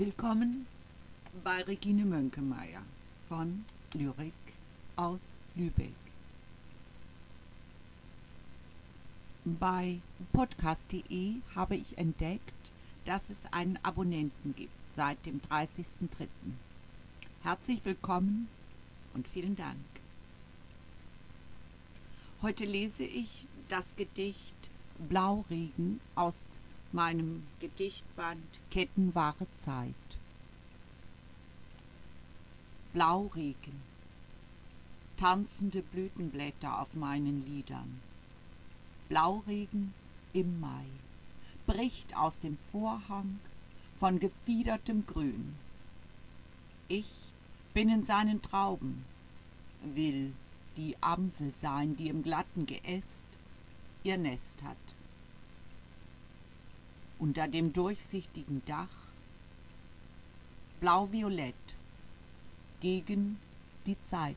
Willkommen bei Regine Mönkemeyer von Lyrik aus Lübeck. Bei podcast.de habe ich entdeckt, dass es einen Abonnenten gibt seit dem 30.03. Herzlich willkommen und vielen Dank. Heute lese ich das Gedicht Blauregen aus meinem Gedichtband Kettenwahre Zeit. Blauregen, tanzende Blütenblätter auf meinen Lidern. Blauregen im Mai bricht aus dem Vorhang von gefiedertem Grün. Ich bin in seinen Trauben, will die Amsel sein, die im glatten Geäst ihr Nest hat unter dem durchsichtigen Dach blau-violett gegen die Zeit.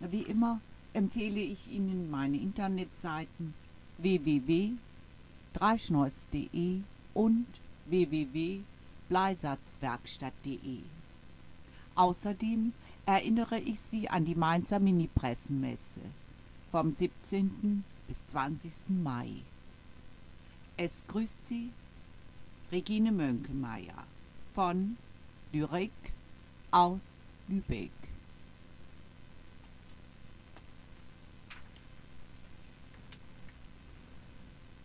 Wie immer empfehle ich Ihnen meine Internetseiten www.dreischneus.de und www.bleisatzwerkstatt.de. Außerdem erinnere ich Sie an die Mainzer Mini-Pressenmesse vom 17 bis 20. Mai. Es grüßt Sie Regine Mönkemeyer von Lyrik aus Lübeck.